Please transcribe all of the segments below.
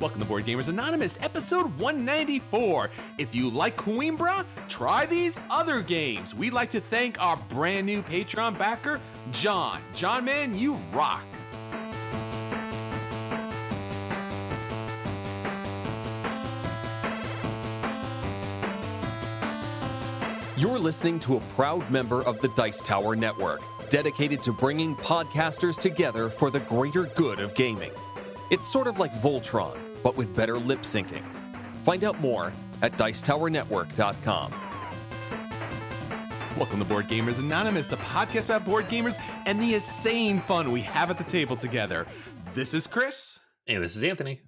Welcome to Board Gamers Anonymous, episode 194. If you like Coimbra, try these other games. We'd like to thank our brand new Patreon backer, John. John, man, you rock. You're listening to a proud member of the Dice Tower Network, dedicated to bringing podcasters together for the greater good of gaming. It's sort of like Voltron, but with better lip syncing. Find out more at Dicetowernetwork.com. Welcome to Board Gamers Anonymous, the podcast about board gamers and the insane fun we have at the table together. This is Chris. And this is Anthony.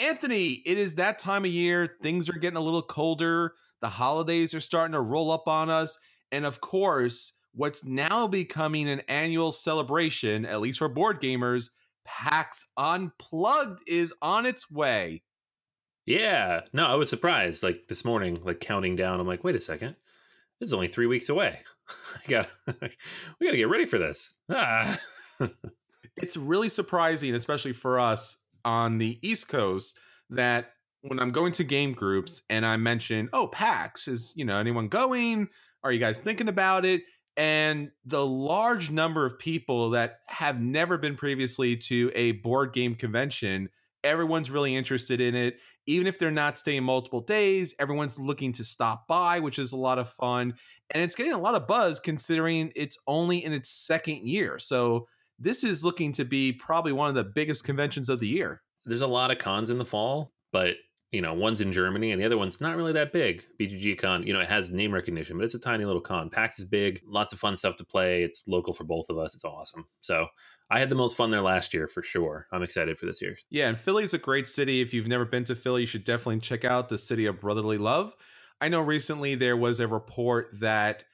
Anthony, it is that time of year. Things are getting a little colder. The holidays are starting to roll up on us. And of course, what's now becoming an annual celebration, at least for board gamers, PAX Unplugged is on its way. Yeah, no, I was surprised. Like this morning, like counting down, I'm like, wait a second, this is only three weeks away. I got, we got to get ready for this. Ah. it's really surprising, especially for us on the East Coast, that when I'm going to game groups and I mention, oh, PAX is, you know, anyone going? Are you guys thinking about it? And the large number of people that have never been previously to a board game convention, everyone's really interested in it. Even if they're not staying multiple days, everyone's looking to stop by, which is a lot of fun. And it's getting a lot of buzz considering it's only in its second year. So this is looking to be probably one of the biggest conventions of the year. There's a lot of cons in the fall, but you know, one's in Germany and the other one's not really that big. BGG Con, you know, it has name recognition, but it's a tiny little con. PAX is big, lots of fun stuff to play. It's local for both of us. It's awesome. So I had the most fun there last year for sure. I'm excited for this year. Yeah, and Philly's a great city. If you've never been to Philly, you should definitely check out the city of brotherly love. I know recently there was a report that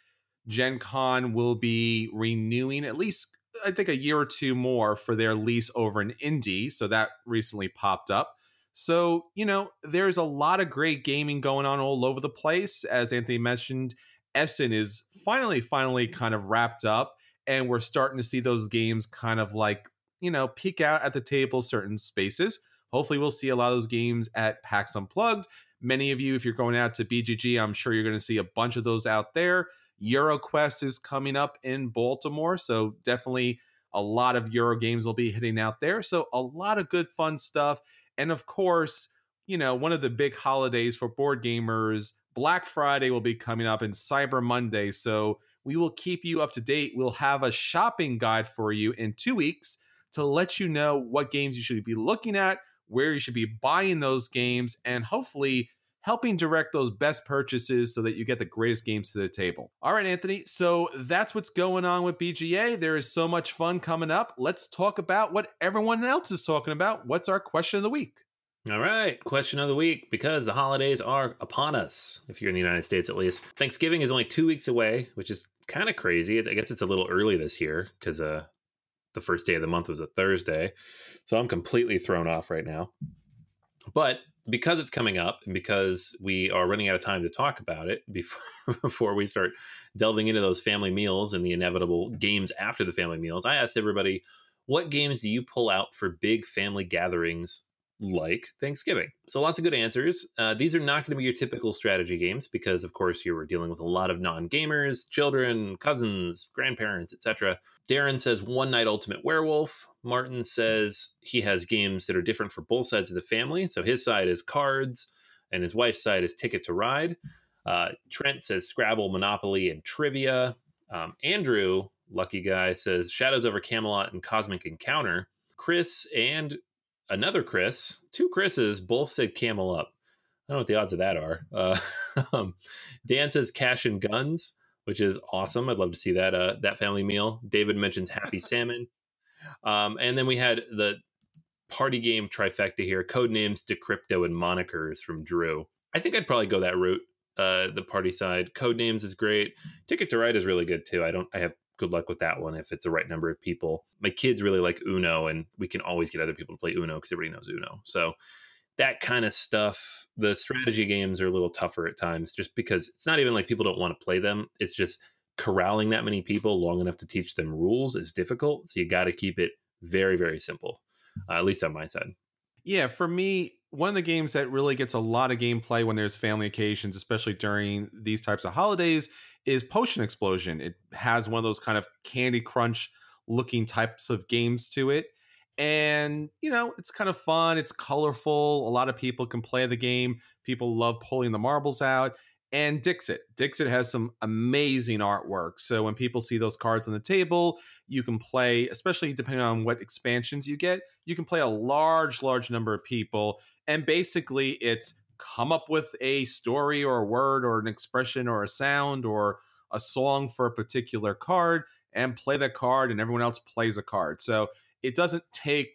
Gen Con will be renewing at least I think a year or two more for their lease over in Indy. So that recently popped up. So, you know, there's a lot of great gaming going on all over the place. As Anthony mentioned, Essen is finally, finally kind of wrapped up, and we're starting to see those games kind of like, you know, peek out at the table, certain spaces. Hopefully, we'll see a lot of those games at PAX Unplugged. Many of you, if you're going out to BGG, I'm sure you're going to see a bunch of those out there. EuroQuest is coming up in Baltimore, so definitely a lot of Euro games will be hitting out there. So, a lot of good, fun stuff. And of course, you know, one of the big holidays for board gamers, Black Friday will be coming up and Cyber Monday. So we will keep you up to date. We'll have a shopping guide for you in two weeks to let you know what games you should be looking at, where you should be buying those games, and hopefully helping direct those best purchases so that you get the greatest games to the table. All right, Anthony. So that's what's going on with BGA. There is so much fun coming up. Let's talk about what everyone else is talking about. What's our question of the week? All right, question of the week because the holidays are upon us, if you're in the United States at least. Thanksgiving is only two weeks away, which is kind of crazy. I guess it's a little early this year because uh, the first day of the month was a Thursday. So I'm completely thrown off right now. But because it's coming up and because we are running out of time to talk about it before, before we start delving into those family meals and the inevitable games after the family meals, I asked everybody, what games do you pull out for big family gatherings like Thanksgiving. So lots of good answers. Uh, these are not going to be your typical strategy games because, of course, you were dealing with a lot of non-gamers, children, cousins, grandparents, etc. Darren says One Night Ultimate Werewolf. Martin says he has games that are different for both sides of the family. So his side is cards, and his wife's side is Ticket to Ride. Uh, Trent says Scrabble, Monopoly, and Trivia. Um, Andrew, lucky guy, says Shadows over Camelot and Cosmic Encounter. Chris and another Chris, two Chris's, both said Camel Up. I don't know what the odds of that are. Uh, um, Dan says Cash and Guns, which is awesome. I'd love to see that uh, that family meal. David mentions Happy Salmon, um, and then we had the party game trifecta here: Codenames, decrypto, and monikers from Drew. I think I'd probably go that route. Uh, the party side, Codenames is great. Ticket to Ride is really good too. I don't. I have good luck with that one if it's the right number of people. My kids really like Uno, and we can always get other people to play Uno because everybody knows Uno. So that kind of stuff. The strategy games are a little tougher at times, just because it's not even like people don't want to play them. It's just corralling that many people long enough to teach them rules is difficult. So you got to keep it very, very simple, uh, at least on my side. Yeah, for me, one of the games that really gets a lot of gameplay when there's family occasions, especially during these types of holidays, is Potion Explosion. It has one of those kind of Candy Crush looking types of games to it. And, you know, it's kind of fun. It's colorful. A lot of people can play the game. People love pulling the marbles out. And Dixit. Dixit has some amazing artwork. So when people see those cards on the table, you can play, especially depending on what expansions you get, you can play a large, large number of people. And basically, it's come up with a story or a word or an expression or a sound or a song for a particular card and play that card and everyone else plays a card. So it doesn't take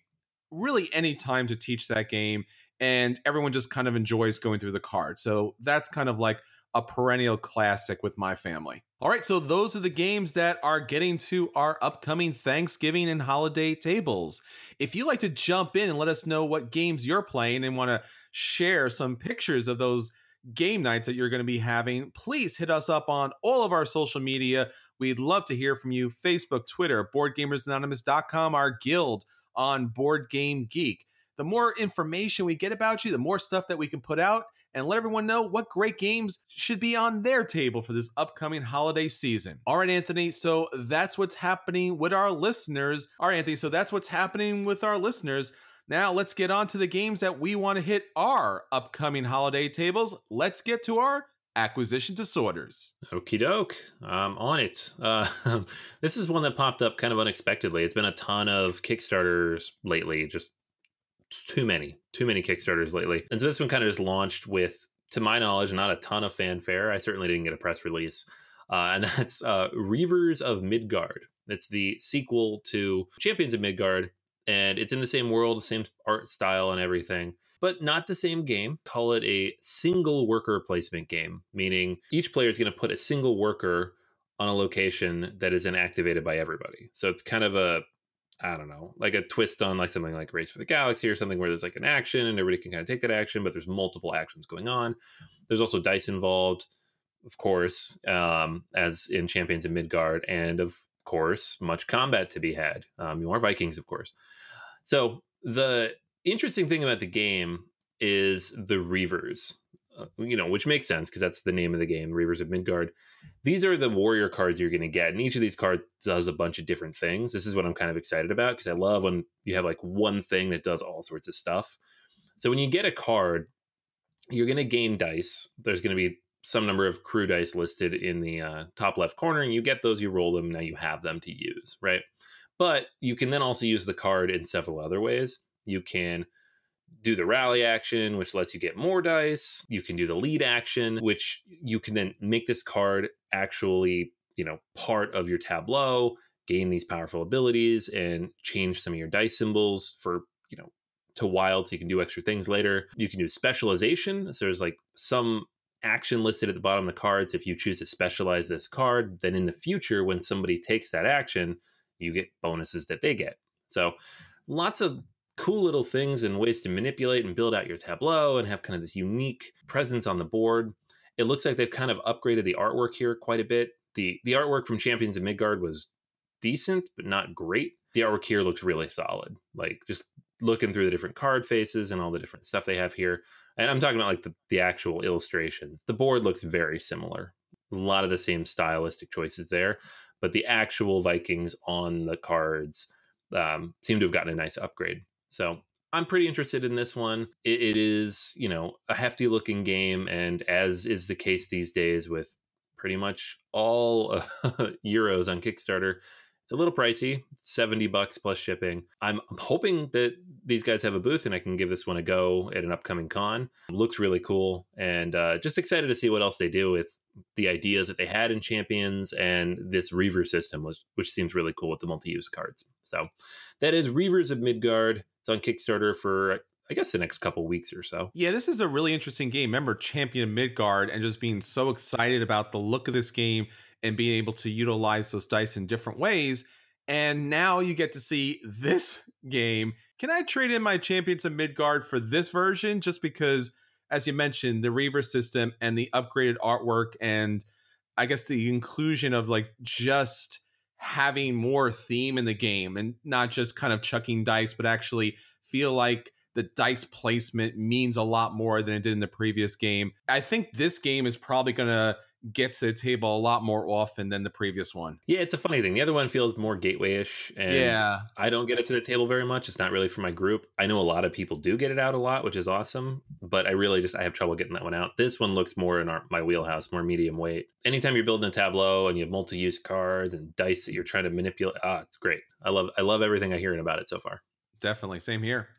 really any time to teach that game and everyone just kind of enjoys going through the card. So that's kind of like a perennial classic with my family. All right, so those are the games that are getting to our upcoming Thanksgiving and holiday tables. If you'd like to jump in and let us know what games you're playing and want to share some pictures of those game nights that you're going to be having, please hit us up on all of our social media. We'd love to hear from you Facebook, Twitter, BoardGamersAnonymous.com, our guild on Board Game Geek. The more information we get about you, the more stuff that we can put out and let everyone know what great games should be on their table for this upcoming holiday season. All right, Anthony. So that's what's happening with our listeners. All right, Anthony. So that's what's happening with our listeners. Now let's get on to the games that we want to hit our upcoming holiday tables. Let's get to our acquisition disorders. Okie doke. I'm on it. Uh, this is one that popped up kind of unexpectedly. It's been a ton of Kickstarters lately, just too many, too many Kickstarters lately. And so this one kind of just launched with, to my knowledge, not a ton of fanfare. I certainly didn't get a press release. Uh, and that's uh, Reavers of Midgard. It's the sequel to Champions of Midgard, and it's in the same world, same art style and everything, but not the same game. Call it a single worker placement game, meaning each player is going to put a single worker on a location that is inactivated by everybody. So it's kind of a I don't know, like a twist on like something like Race for the Galaxy or something where there's like an action and everybody can kind of take that action, but there's multiple actions going on. There's also dice involved, of course, um, as in Champions of Midgard, and of course, much combat to be had. Um, you are Vikings, of course. So the interesting thing about the game is the Reavers, uh, you know, which makes sense because that's the name of the game, Reavers of Midgard. These are the warrior cards you're going to get, and each of these cards does a bunch of different things. This is what I'm kind of excited about because I love when you have like one thing that does all sorts of stuff. So when you get a card, you're going to gain dice. There's going to be some number of crew dice listed in the uh, top left corner, and you get those, you roll them, now you have them to use, right? But you can then also use the card in several other ways. You can do the rally action, which lets you get more dice. You can do the lead action, which you can then make this card actually, you know, part of your tableau, gain these powerful abilities, and change some of your dice symbols for, you know, to wild so you can do extra things later. You can do specialization. So there's like some action listed at the bottom of the cards. If you choose to specialize this card, then in the future, when somebody takes that action, you get bonuses that they get. So lots of cool little things and ways to manipulate and build out your tableau and have kind of this unique presence on the board. It looks like they've kind of upgraded the artwork here quite a bit. The the artwork from Champions of Midgard was decent, but not great. The artwork here looks really solid. Like just looking through the different card faces and all the different stuff they have here. And I'm talking about like the, the actual illustrations. The board looks very similar. A lot of the same stylistic choices there, but the actual Vikings on the cards um, seem to have gotten a nice upgrade. So I'm pretty interested in this one. It, it is, you know, a hefty looking game, and as is the case these days with pretty much all uh, Euros on Kickstarter, it's a little pricey, 70 bucks plus shipping. I'm, hoping that these guys have a booth and I can give this one a go at an upcoming con. Looks really cool and uh, just excited to see what else they do with the ideas that they had in Champions and this Reaver system, which, which seems really cool with the multi use cards. So that is Reavers of Midgard. It's on Kickstarter for I guess the next couple weeks or so. Yeah, this is a really interesting game. Remember Champion of Midgard and just being so excited about the look of this game and being able to utilize those dice in different ways. And now you get to see this game. Can I trade in my Champions of Midgard for this version just because as you mentioned, the Reaver system and the upgraded artwork and I guess the inclusion of like just having more theme in the game and not just kind of chucking dice, but actually feel like the dice placement means a lot more than it did in the previous game. I think this game is probably going to get to the table a lot more often than the previous one. Yeah, it's a funny thing. The other one feels more gateway-ish and yeah. I don't get it to the table very much. It's not really for my group. I know a lot of people do get it out a lot, which is awesome, but I really just I have trouble getting that one out. This one looks more in our, my wheelhouse, more medium weight. Anytime you're building a tableau and you have multi-use cards and dice that you're trying to manipulate, ah, it's great. I love I love everything I hear about it so far. Definitely, same here.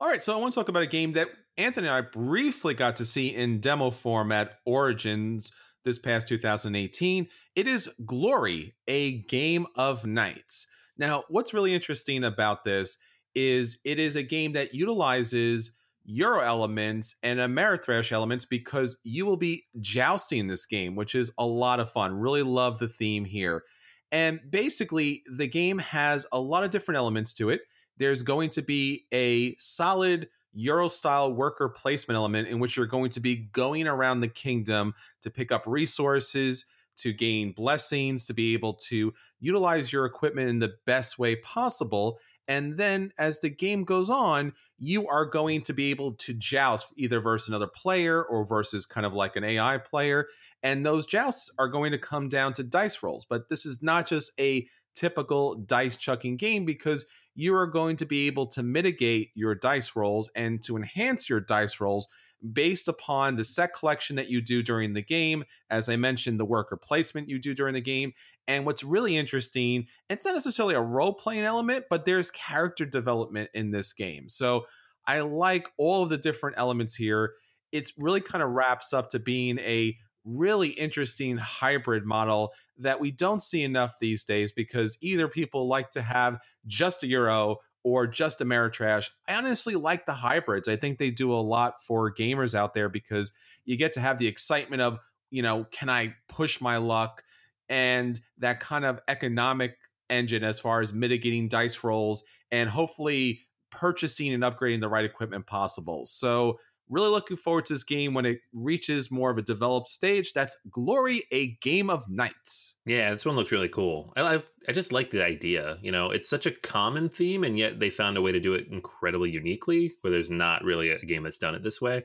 All right, so I want to talk about a game that Anthony and I briefly got to see in demo form at Origins this past 2018. It is Glory, a game of knights. Now, what's really interesting about this is it is a game that utilizes Euro elements and Ameritrash elements because you will be jousting this game, which is a lot of fun. Really love the theme here. And basically, the game has a lot of different elements to it there's going to be a solid Euro style worker placement element in which you're going to be going around the kingdom to pick up resources, to gain blessings, to be able to utilize your equipment in the best way possible. And then as the game goes on, you are going to be able to joust either versus another player or versus kind of like an AI player. And those jousts are going to come down to dice rolls. But this is not just a typical dice chucking game because you are going to be able to mitigate your dice rolls and to enhance your dice rolls based upon the set collection that you do during the game. As I mentioned, the worker placement you do during the game. And what's really interesting, it's not necessarily a role playing element, but there's character development in this game. So I like all of the different elements here. It's really kind of wraps up to being a really interesting hybrid model that we don't see enough these days because either people like to have just a euro or just Ameritrash. I honestly like the hybrids. I think they do a lot for gamers out there because you get to have the excitement of, you know, can I push my luck and that kind of economic engine as far as mitigating dice rolls and hopefully purchasing and upgrading the right equipment possible. So Really looking forward to this game when it reaches more of a developed stage. That's Glory, a game of knights. Yeah, this one looks really cool. I, I just like the idea. You know, it's such a common theme, and yet they found a way to do it incredibly uniquely, where there's not really a game that's done it this way.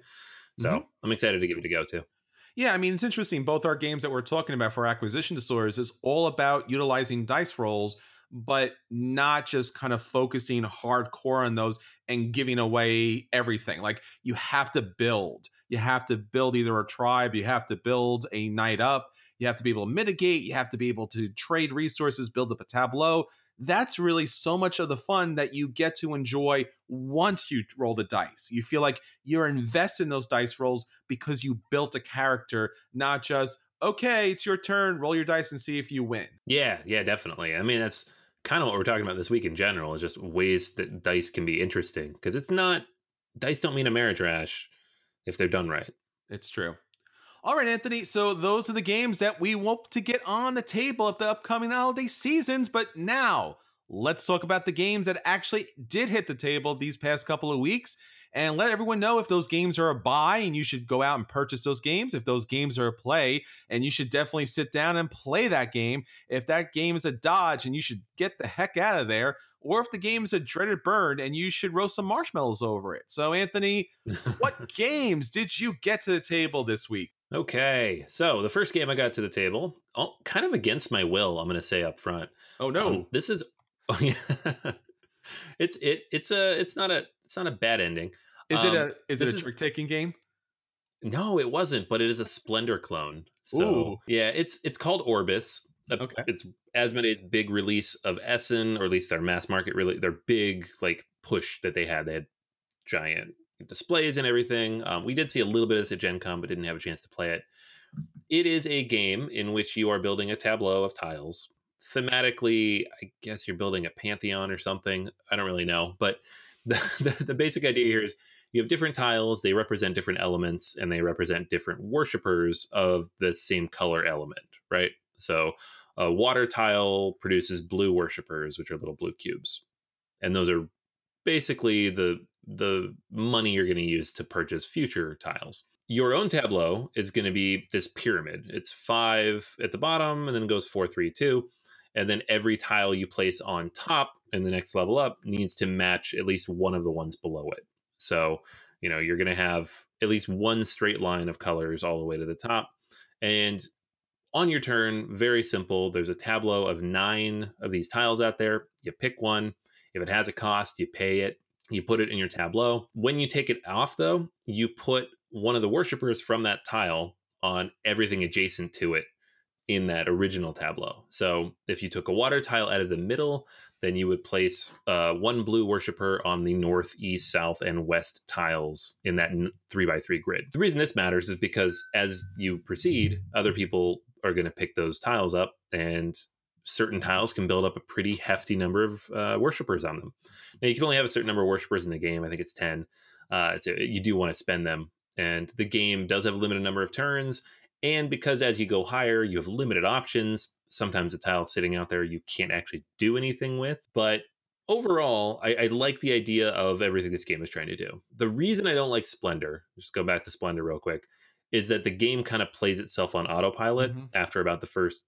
So mm-hmm. I'm excited to give it a go too. Yeah, I mean, it's interesting. Both our games that we're talking about for acquisition disorders is all about utilizing dice rolls but not just kind of focusing hardcore on those and giving away everything. Like you have to build. You have to build either a tribe, you have to build a knight up, you have to be able to mitigate, you have to be able to trade resources, build up a tableau. that's really so much of the fun that you get to enjoy once you roll the dice. You feel like you're invested in those dice rolls because you built a character, not just, okay, it's your turn, roll your dice and see if you win. Yeah, yeah, definitely. I mean, that's kind of what we're talking about this week in general is just ways that dice can be interesting because it's not dice don't mean Ameritrash if they're done right. It's true. All right, Anthony. So those are the games that we hope to get on the table of the upcoming holiday seasons. But now let's talk about the games that actually did hit the table these past couple of weeks and let everyone know if those games are a buy and you should go out and purchase those games. If those games are a play and you should definitely sit down and play that game. If that game is a dodge and you should get the heck out of there. Or if the game is a dreaded burn and you should roast some marshmallows over it. So, Anthony, what games did you get to the table this week? Okay, so the first game I got to the table, oh, kind of against my will, I'm going to say up front. Oh no, um, this is, oh, yeah. it's it it's a it's not a it's not a bad ending. Is um, it a is it a trick taking game? No, it wasn't, but it is a Splendor clone. So Ooh. yeah, it's it's called Orbis. Okay. It's Asmodee's big release of Essen, or at least their mass market really their big like push that they had. They had giant displays and everything. Um, we did see a little bit of this at Gen Con, but didn't have a chance to play it. It is a game in which you are building a tableau of tiles. Thematically, I guess you're building a pantheon or something. I don't really know, but the, the, the basic idea here is you have different tiles they represent different elements and they represent different worshippers of the same color element right? So a water tile produces blue worshippers which are little blue cubes. And those are basically the the money you're going to use to purchase future tiles. Your own tableau is going to be this pyramid. It's five at the bottom and then it goes four three two and then every tile you place on top in the next level up needs to match at least one of the ones below it so, you know, you're going to have at least one straight line of colors all the way to the top. And on your turn, very simple. There's a tableau of nine of these tiles out there. You pick one. If it has a cost, you pay it. You put it in your tableau. When you take it off, though, you put one of the worshippers from that tile on everything adjacent to it in that original tableau. So if you took a water tile out of the middle, then you would place uh, one blue worshiper on the north, east, south, and west tiles in that three by three grid. The reason this matters is because as you proceed, other people are going to pick those tiles up, and certain tiles can build up a pretty hefty number of uh, worshippers on them. Now, you can only have a certain number of worshippers in the game. I think it's 10. Uh, so you do want to spend them. And the game does have a limited number of turns. And because as you go higher, you have limited options, sometimes a tile sitting out there you can't actually do anything with. But overall, I, I, like the idea of everything this game is trying to do. The reason I don't like Splendor, just go back to Splendor real quick, is that the game kind of plays itself on autopilot mm-hmm. after about the first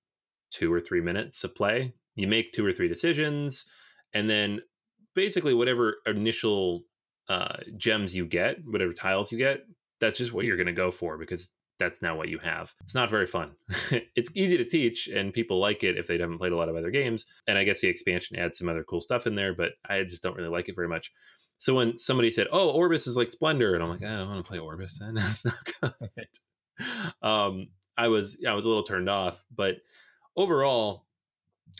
two or three minutes of play. You make two or three decisions, and then basically whatever initial uh, gems you get, whatever tiles you get, that's just what you're going to go for because that's now what you have. It's not very fun. it's easy to teach, and people like it if they haven't played a lot of other games. And I guess the expansion adds some other cool stuff in there, but I just don't really like it very much. So when somebody said, "Oh, Orbis is like Splendor," and I'm like, I don't want to play Orbis, then that's not good. um, I was I was a little turned off, but overall,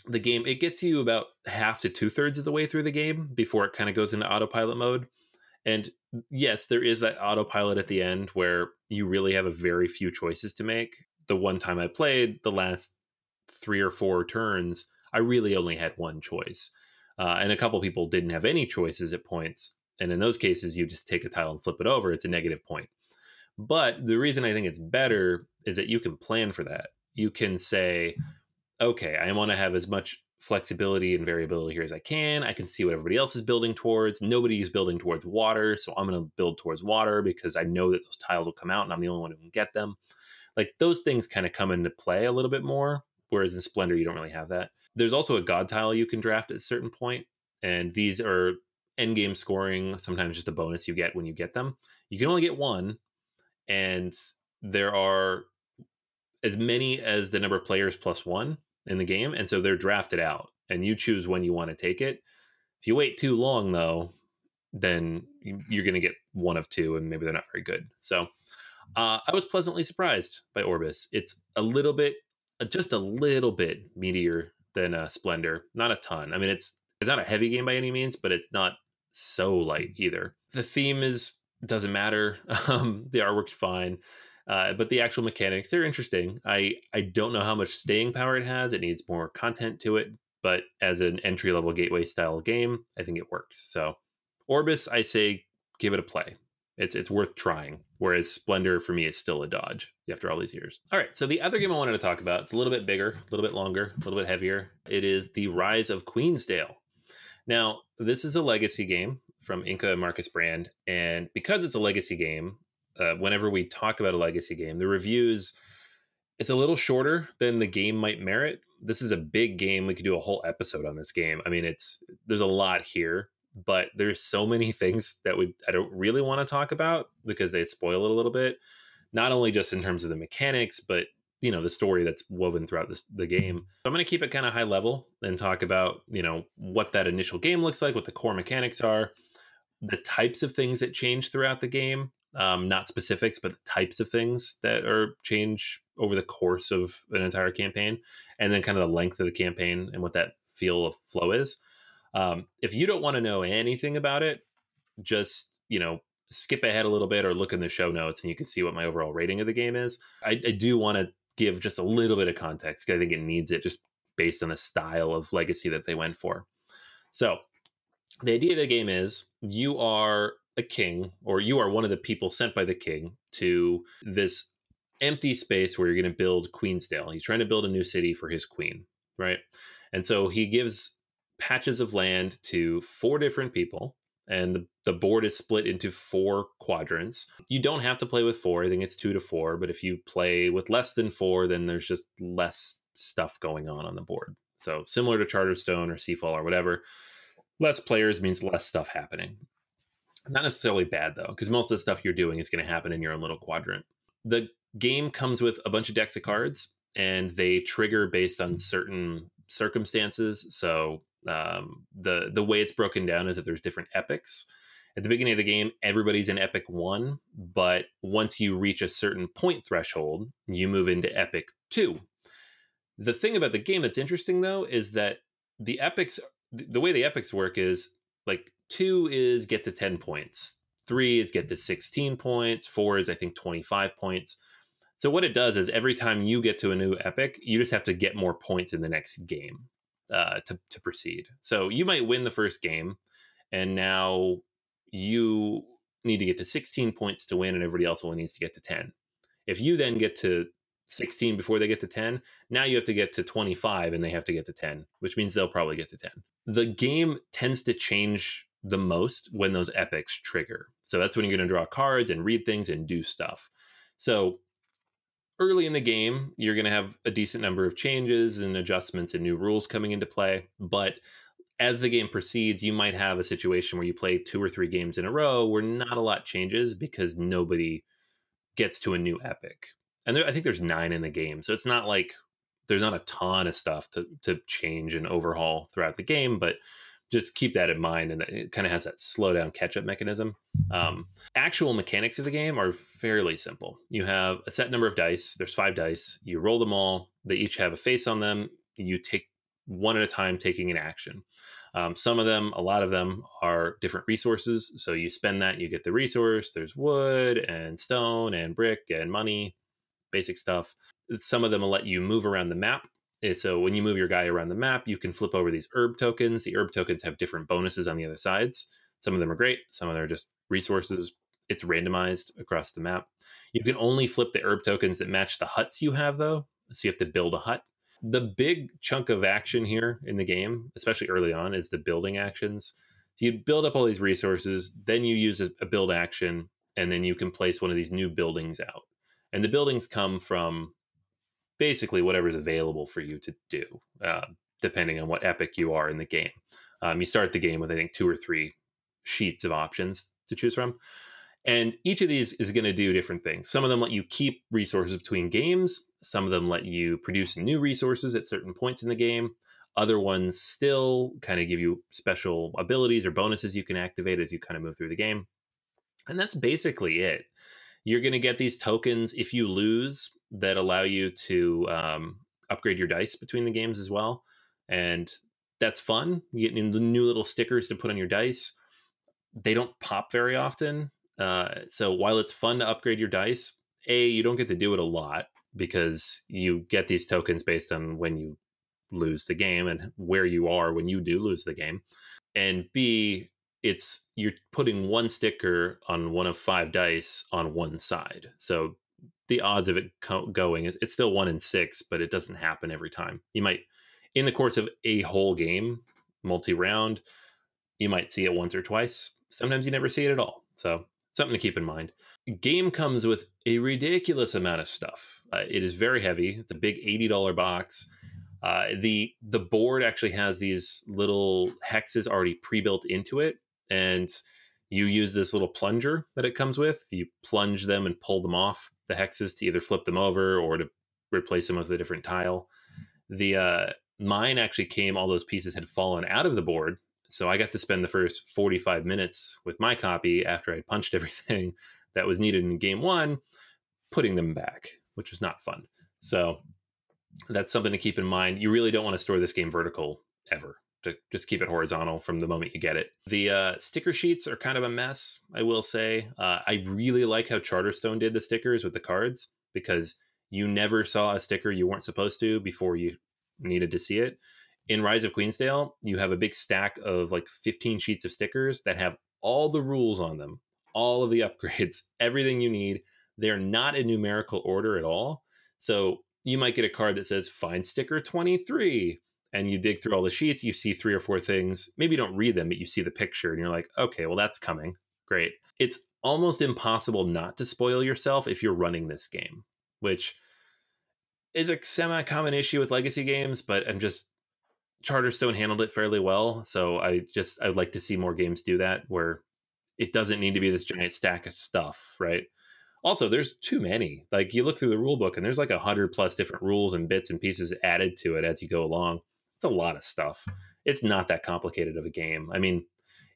the game it gets you about half to two thirds of the way through the game before it kind of goes into autopilot mode. And yes, there is that autopilot at the end where you really have a very few choices to make. The one time I played, the last three or four turns, I really only had one choice. Uh, and a couple people didn't have any choices at points. And in those cases, you just take a tile and flip it over. It's a negative point. But the reason I think it's better is that you can plan for that. You can say, okay, I want to have as much flexibility and variability here as I can. I can see what everybody else is building towards. Nobody's building towards water, so I'm going to build towards water because I know that those tiles will come out and I'm the only one who can get them. Like those things kind of come into play a little bit more, whereas in Splendor you don't really have that. There's also a god tile you can draft at a certain point, and these are end game scoring, sometimes just a bonus you get when you get them. You can only get one, and there are as many as the number of players plus one in the game, and so they're drafted out, and you choose when you want to take it. If you wait too long, though, then you're going to get one of two, and maybe they're not very good. So uh, I was pleasantly surprised by Orbis. It's a little bit, uh, just a little bit meatier than uh, Splendor. Not a ton. I mean, it's it's not a heavy game by any means, but it's not so light either. The theme is doesn't matter. Um, the artwork's fine. Uh, but the actual mechanics they're interesting. I I don't know how much staying power it has. It needs more content to it, but as an entry level gateway style game, I think it works. So Orbis, I say give it a play. It's it's worth trying. Whereas Splendor for me is still a dodge after all these years. All right, so the other game I wanted to talk about, it's a little bit bigger, a little bit longer, a little bit heavier. It is The Rise of Queensdale. Now, this is a legacy game from Inka and Markus Brand, and because it's a legacy game, uh, whenever we talk about a legacy game, the reviews it's a little shorter than the game might merit. This is a big game. We could do a whole episode on this game. I mean, it's there's a lot here, but there's so many things that we I don't really want to talk about because they spoil it a little bit. Not only just in terms of the mechanics, but you know the story that's woven throughout this, the game. So I'm going to keep it kind of high level and talk about you know what that initial game looks like, what the core mechanics are, the types of things that change throughout the game, um, not specifics, but types of things that are change over the course of an entire campaign, and then kind of the length of the campaign and what that feel of flow is. Um, if you don't want to know anything about it, just you know skip ahead a little bit or look in the show notes, and you can see what my overall rating of the game is. I, I do want to give just a little bit of context because I think it needs it, just based on the style of legacy that they went for. So the idea of the game is you are a king or you are one of the people sent by the king to this empty space where you're going to build Queensdale. He's trying to build a new city for his queen, right? And so he gives patches of land to four different people and the, the board is split into four quadrants. You don't have to play with four. I think it's two to four, but if you play with less than four, then there's just less stuff going on on the board. So similar to Charterstone or Seafall or whatever, less players means less stuff happening. Not necessarily bad though, because most of the stuff you're doing is going to happen in your own little quadrant. The game comes with a bunch of decks of cards, and they trigger based on certain circumstances. So um, the the way it's broken down is that there's different epics. At the beginning of the game, everybody's in epic one, but once you reach a certain point threshold, you move into epic two. The thing about the game that's interesting though is that the epics the way the epics work is like two is get to 10 points three is get to 16 points four is i think 25 points so what it does is every time you get to a new epic you just have to get more points in the next game uh, to, to proceed so you might win the first game and now you need to get to 16 points to win and everybody else only needs to get to 10 if you then get to 16 before they get to 10. Now you have to get to 25 and they have to get to 10, which means they'll probably get to 10. The game tends to change the most when those epics trigger. So that's when you're going to draw cards and read things and do stuff. So early in the game, you're going to have a decent number of changes and adjustments and new rules coming into play. But as the game proceeds, you might have a situation where you play two or three games in a row where not a lot changes because nobody gets to a new epic and there, I think there's nine in the game, so it's not like there's not a ton of stuff to to change and overhaul throughout the game, but just keep that in mind, and it kind of has that slow down catch up mechanism. Um, actual mechanics of the game are fairly simple. You have a set number of dice. There's five dice. You roll them all. They each have a face on them. You take one at a time, taking an action. Um, some of them, a lot of them, are different resources. So you spend that, you get the resource. There's wood and stone and brick and money basic stuff. Some of them will let you move around the map. Eh, so when you move your guy around the map, you can flip over these herb tokens. The herb tokens have different bonuses on the other sides. Some of them are great, some of them are just resources. It's randomized across the map. You can only flip the herb tokens that match the huts you have, though. So you have to build a hut. The big chunk of action here in the game, especially early on, is the building actions. So you build up all these resources, then you use a, a build action, and then you can place one of these new buildings out and the buildings come from basically whatever's available for you to do, uh, depending on what epic you are in the game. Um, you start the game with I think two or three sheets of options to choose from. And each of these is going to do different things. Some of them let you keep resources between games. Some of them let you produce new resources at certain points in the game. Other ones still kind of give you special abilities or bonuses you can activate as you kind of move through the game. And that's basically it you're going to get these tokens if you lose that allow you to um, upgrade your dice between the games as well. and that's fun. Getting the new little stickers to put on your dice. They don't pop very often, uh, so while it's fun to upgrade your dice, a you don't get to do it a lot because you get these tokens based on when you lose the game and where you are when you do lose the game, and b it's you're putting one sticker on one of five dice on one side, so the odds of it co- going it's still one in six, but it doesn't happen every time. You might in the course of a whole game, multi round, you might see it once or twice. Sometimes you never see it at all. So, something to keep in mind. Game comes with a ridiculous amount of stuff. Uh, it is very heavy. It's a big $80 box. Uh, the the board actually has these little hexes already pre-built into it and you use this little plunger that it comes with. You plunge them and pull them off the hexes to either flip them over or to replace them with a different tile. The uh, mine actually came all those pieces had fallen out of the board so i got to spend the first 45 minutes with my copy after i punched everything that was needed in game one putting them back which was not fun. So that's something to keep in mind. You really don't want to store this game vertical ever to just keep it horizontal from the moment you get it the uh, sticker sheets are kind of a mess i will say uh, i really like how charterstone did the stickers with the cards because you never saw a sticker you weren't supposed to before you needed to see it. In Rise of Queensdale, you have a big stack of like 15 sheets of stickers that have all the rules on them, all of the upgrades, everything you need. They're not in numerical order at all. So you might get a card that says find sticker 23 and you dig through all the sheets, you see three or four things. Maybe you don't read them, but you see the picture and you're like, okay, well, that's coming. Great. It's almost impossible not to spoil yourself if you're running this game, which is a semi common issue with legacy games, but I'm just Charterstone handled it fairly well. So I just I would like to see more games do that where it doesn't need to be this giant stack of stuff, right? Also, there's too many. Like you look through the rule book and there's like a hundred plus different rules and bits and pieces added to it as you go along. It's a lot of stuff. It's not that complicated of a game. I mean,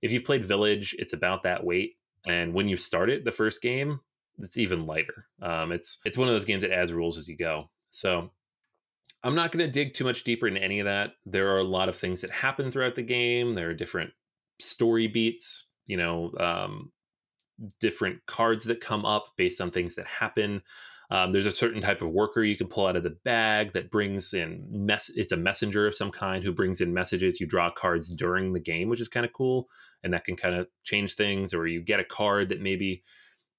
if you've played Village, it's about that weight. And when you start it, the first game, it's even lighter. Um, it's it's one of those games that adds rules as you go. So I'm not going to dig too much deeper into any of that. There are a lot of things that happen throughout the game. There are different story beats, you know, um, different cards that come up based on things that happen. Um, there's a certain type of worker you can pull out of the bag that brings in mess. It's a messenger of some kind who brings in messages. You draw cards during the game, which is kind of cool, and that can kind of change things. Or you get a card that maybe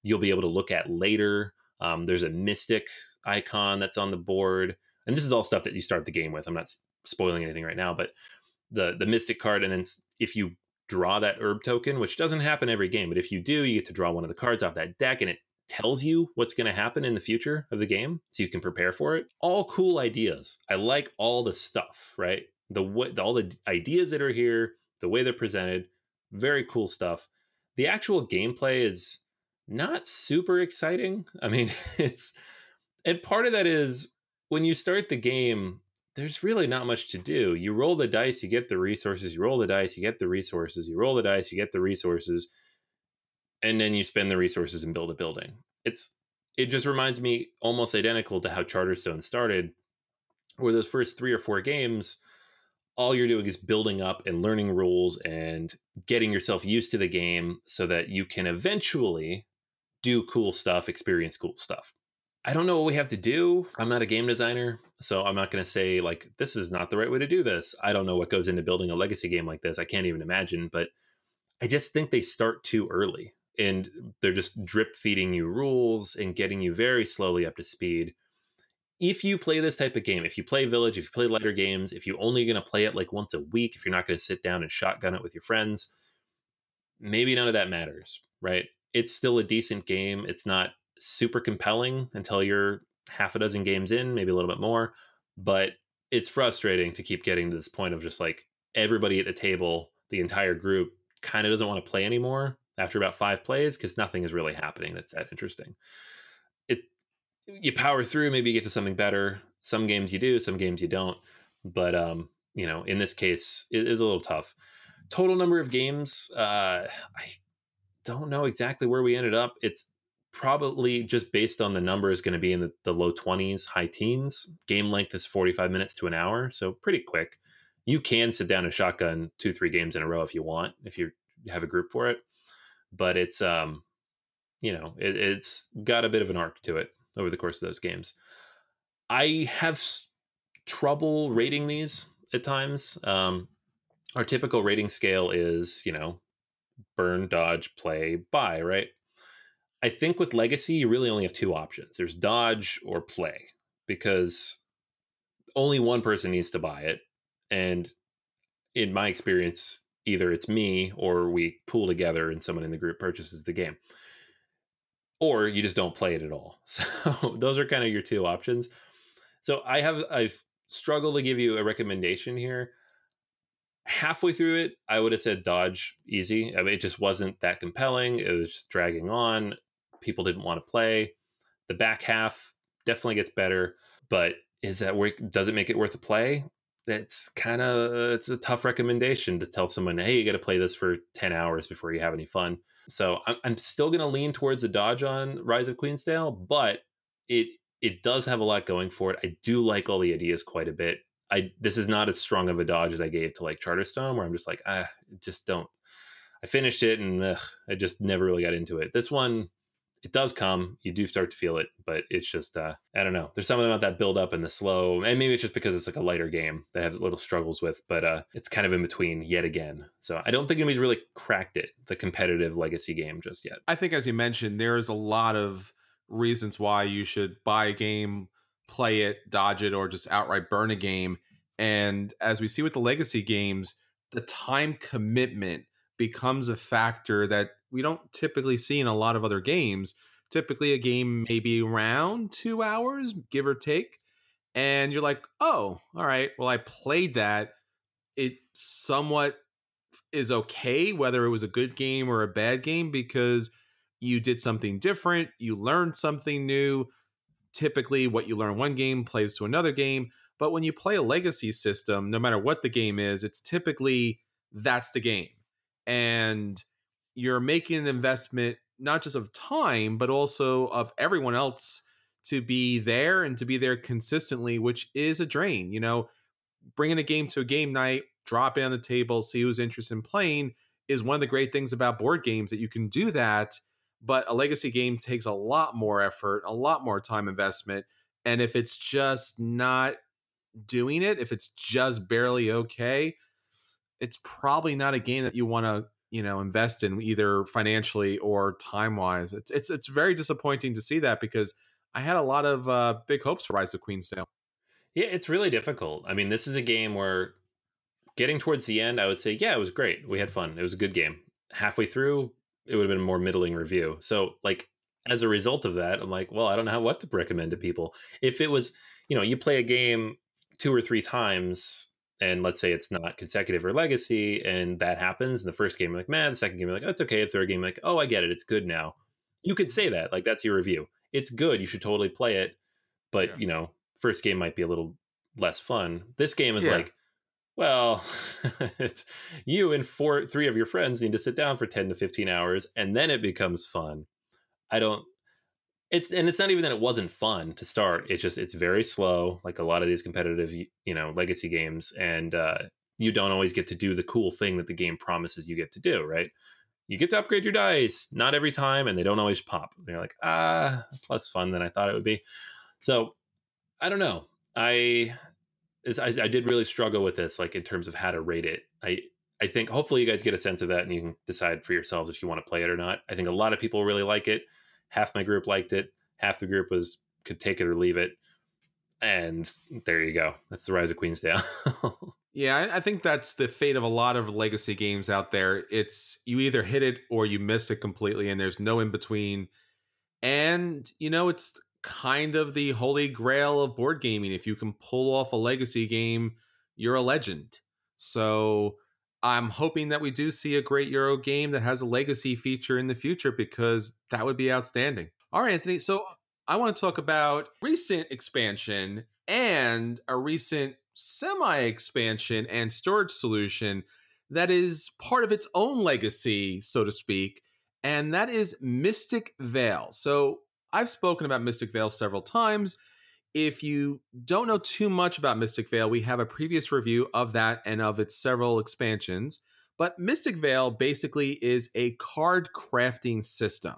you'll be able to look at later. Um, there's a mystic icon that's on the board. And this is all stuff that you start the game with. I'm not spoiling anything right now, but the the mystic card and then if you draw that herb token, which doesn't happen every game, but if you do, you get to draw one of the cards off that deck and it tells you what's going to happen in the future of the game so you can prepare for it. All cool ideas. I like all the stuff, right? The what all the ideas that are here, the way they're presented, very cool stuff. The actual gameplay is not super exciting. I mean, it's and part of that is when you start the game, there's really not much to do. You roll the dice, you get the resources. You roll the dice, you get the resources. You roll the dice, you get the resources, and then you spend the resources and build a building. It's it just reminds me almost identical to how Charterstone started, where those first three or four games, all you're doing is building up and learning rules and getting yourself used to the game so that you can eventually do cool stuff, experience cool stuff. I don't know what we have to do. I'm not a game designer, so I'm not going to say like this is not the right way to do this. I don't know what goes into building a legacy game like this. I can't even imagine, but I just think they start too early and they're just drip feeding you rules and getting you very slowly up to speed. If you play this type of game, if you play Village, if you play lighter games, if you're only going to play it like once a week, if you're not going to sit down and shotgun it with your friends, maybe none of that matters, right? It's still a decent game. It's not super compelling until you're half a dozen games in, maybe a little bit more. But it's frustrating to keep getting to this point of just like everybody at the table, the entire group kind of doesn't want to play anymore after about five plays because nothing is really happening that's that interesting. It you power through, maybe you get to something better. Some games you do, some games you don't. But um, you know, in this case, it is a little tough. Total number of games, uh, I don't know exactly where we ended up. It's probably just based on the number is going to be in the, the, low 20s high teens game length is 45 minutes to an hour so pretty quick you can sit down and shotgun two, three games in a row if you want, if you have a group for it. But it's um, you know, it, it's got a bit of an arc to it over the course of those games. I have trouble rating these at times. Um, our typical rating scale is, you know, burn, dodge, play, buy, right? I think with Legacy, you really only have two options there's dodge or play because only one person needs to buy it. And in my experience, either it's me or we pool together and someone in the group purchases the game. Or you just don't play it at all. So those are kind of your two options. So I have I've struggled to give you a recommendation here. Halfway through it, I would have said dodge easy. I mean, it just wasn't that compelling. It was just dragging on. People didn't want to play. The back half definitely gets better, but is that work? Does it make it worth a play? It's kind of it's a tough recommendation to tell someone, hey, you got to play this for ten hours before you have any fun. So I'm, I'm still going to lean towards a dodge on Rise of Queensdale, but it it does have a lot going for it. I do like all the ideas quite a bit. I this is not as strong of a dodge as I gave to like Charterstone, where I'm just like, ah, just don't. I finished it and ugh, I just never really got into it. This one, it does come. You do start to feel it, but it's just uh, I don't know. There's something about that build up and the slow, and maybe it's just because it's like a lighter game that I have little struggles with. But uh, it's kind of in between yet again. So I don't think anybody's really cracked it, the competitive legacy game, just yet. I think, as you mentioned, there's a lot of reasons why you should buy a game, play it, dodge it, or just outright burn a game. And as we see with the legacy games, the time commitment becomes a factor that we don't typically see in a lot of other games. Typically, a game maybe around two hours, give or take. And you're like, oh, all right, well, I played that. It somewhat is okay, whether it was a good game or a bad game, because you did something different, you learned something new. Typically, what you learn one game plays to another game. But when you play a legacy system, no matter what the game is, it's typically that's the game. And you're making an investment not just of time, but also of everyone else to be there and to be there consistently, which is a drain. You know, bringing a game to a game night, drop it on the table, see who's interested in playing is one of the great things about board games that you can do that but a legacy game takes a lot more effort, a lot more time investment. And if it's just not doing it, if it's just barely okay, it's probably not a game that you want to, you know, invest in either financially or time wise. It's it's it's very disappointing to see that because I had a lot of uh, big hopes for Rise of Queensdale. Yeah, it's really difficult. I mean, this is a game where getting towards the end, I would say, yeah, it was great. We had fun. It was a good game. Halfway through, it would have been a more middling review. So like as a result of that, I'm like, well, I don't know what to recommend to people. If it was, you know, you play a game two or three times and let's say it's not consecutive or legacy and that happens in the first game, like, man, the second game, like, oh, it's okay. The third game, like, oh, I get it. It's good now. You could say that. Like, that's your review. It's good. You should totally play it. But, yeah. you know, first game might be a little less fun. This game is yeah. like, well, it's you and four, three of your friends need to sit down for 10 to 15 hours and then it becomes fun. I don't, it's, and it's not even that it wasn't fun to start. It's just, it's very slow, like a lot of these competitive, you know, legacy games. And, uh, you don't always get to do the cool thing that the game promises you get to do, right? You get to upgrade your dice, not every time, and they don't always pop. They're like, ah, it's less fun than I thought it would be. So I don't know. I I, I did really struggle with this, like in terms of how to rate it. I I think hopefully you guys get a sense of that and you can decide for yourselves if you want to play it or not. I think a lot of people really like it. Half my group liked it. Half the group was could take it or leave it. And there you go. That's the rise of Queensdale. yeah, I think that's the fate of a lot of legacy games out there. It's you either hit it or you miss it completely, and there's no in between. And you know, it's kind of the holy grail of board gaming. If you can pull off a legacy game, you're a legend. So I'm hoping that we do see a great Euro game that has a legacy feature in the future because that would be outstanding. All right, Anthony. So I want to talk about recent expansion and a recent semi expansion and storage solution that is part of its own legacy, so to speak, and that is Mystic Vale. So I've spoken about Mystic Vale several times. If you don't know too much about Mystic Vale, we have a previous review of that and of its several expansions. But Mystic Vale basically is a card crafting system.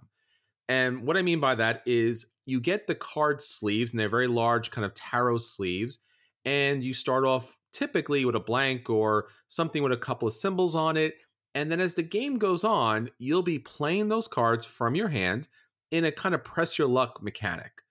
And what I mean by that is you get the card sleeves, and they're very large, kind of tarot sleeves. And you start off typically with a blank or something with a couple of symbols on it. And then as the game goes on, you'll be playing those cards from your hand in a kind of press your luck mechanic.